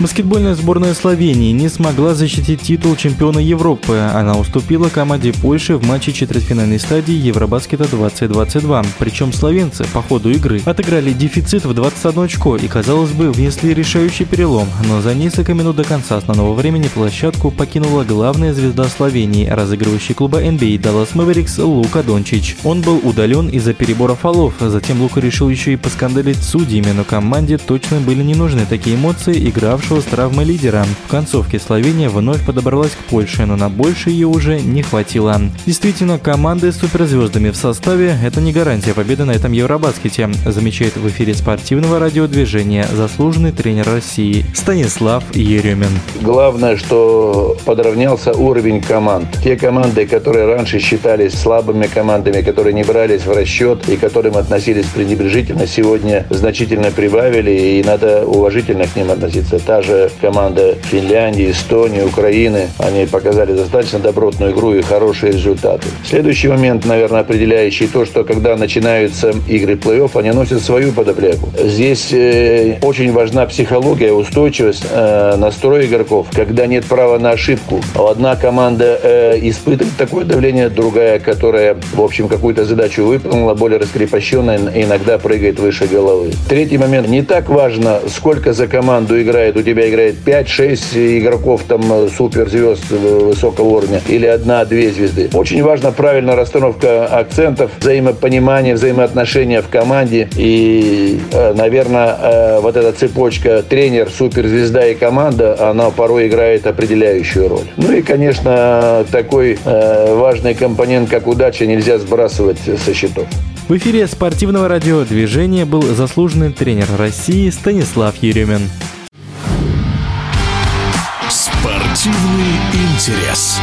Баскетбольная сборная Словении не смогла защитить титул чемпиона Европы. Она уступила команде Польши в матче четвертьфинальной стадии Евробаскета 2022. Причем словенцы по ходу игры отыграли дефицит в 21 очко и, казалось бы, внесли решающий перелом. Но за несколько минут до конца основного времени площадку покинула главная звезда Словении, разыгрывающий клуба NBA Dallas Mavericks Лука Дончич. Он был удален из-за перебора фолов. Затем Лука решил еще и поскандалить судьями, но команде точно были не нужны такие эмоции, игравшие вышел с травмой лидера. В концовке Словения вновь подобралась к Польше, но на больше ее уже не хватило. Действительно, команды с суперзвездами в составе – это не гарантия победы на этом Евробаскете, замечает в эфире спортивного радиодвижения заслуженный тренер России Станислав Еремин. Главное, что подравнялся уровень команд. Те команды, которые раньше считались слабыми командами, которые не брались в расчет и к которым относились пренебрежительно, сегодня значительно прибавили, и надо уважительно к ним относиться. Та же команда Финляндии, Эстонии, Украины, они показали достаточно добротную игру и хорошие результаты. Следующий момент, наверное, определяющий то, что когда начинаются игры плей-офф, они носят свою подоплеку. Здесь э, очень важна психология, устойчивость, э, настрой игроков, когда нет права на ошибку. Одна команда э, испытывает такое давление, другая, которая, в общем, какую-то задачу выполнила, более раскрепощенная, иногда прыгает выше головы. Третий момент. Не так важно, сколько за команду играет у тебя играет 5-6 игроков там э, суперзвезд высокого уровня или одна-две звезды. Очень важна правильная расстановка акцентов, взаимопонимание, взаимоотношения в команде. И, э, наверное, э, вот эта цепочка тренер, суперзвезда и команда, она порой играет определяющую роль. Ну и, конечно, такой важный компонент, как удача, нельзя сбрасывать со счетов. В эфире спортивного радиодвижения был заслуженный тренер России Станислав Еремин. Спортивный интерес.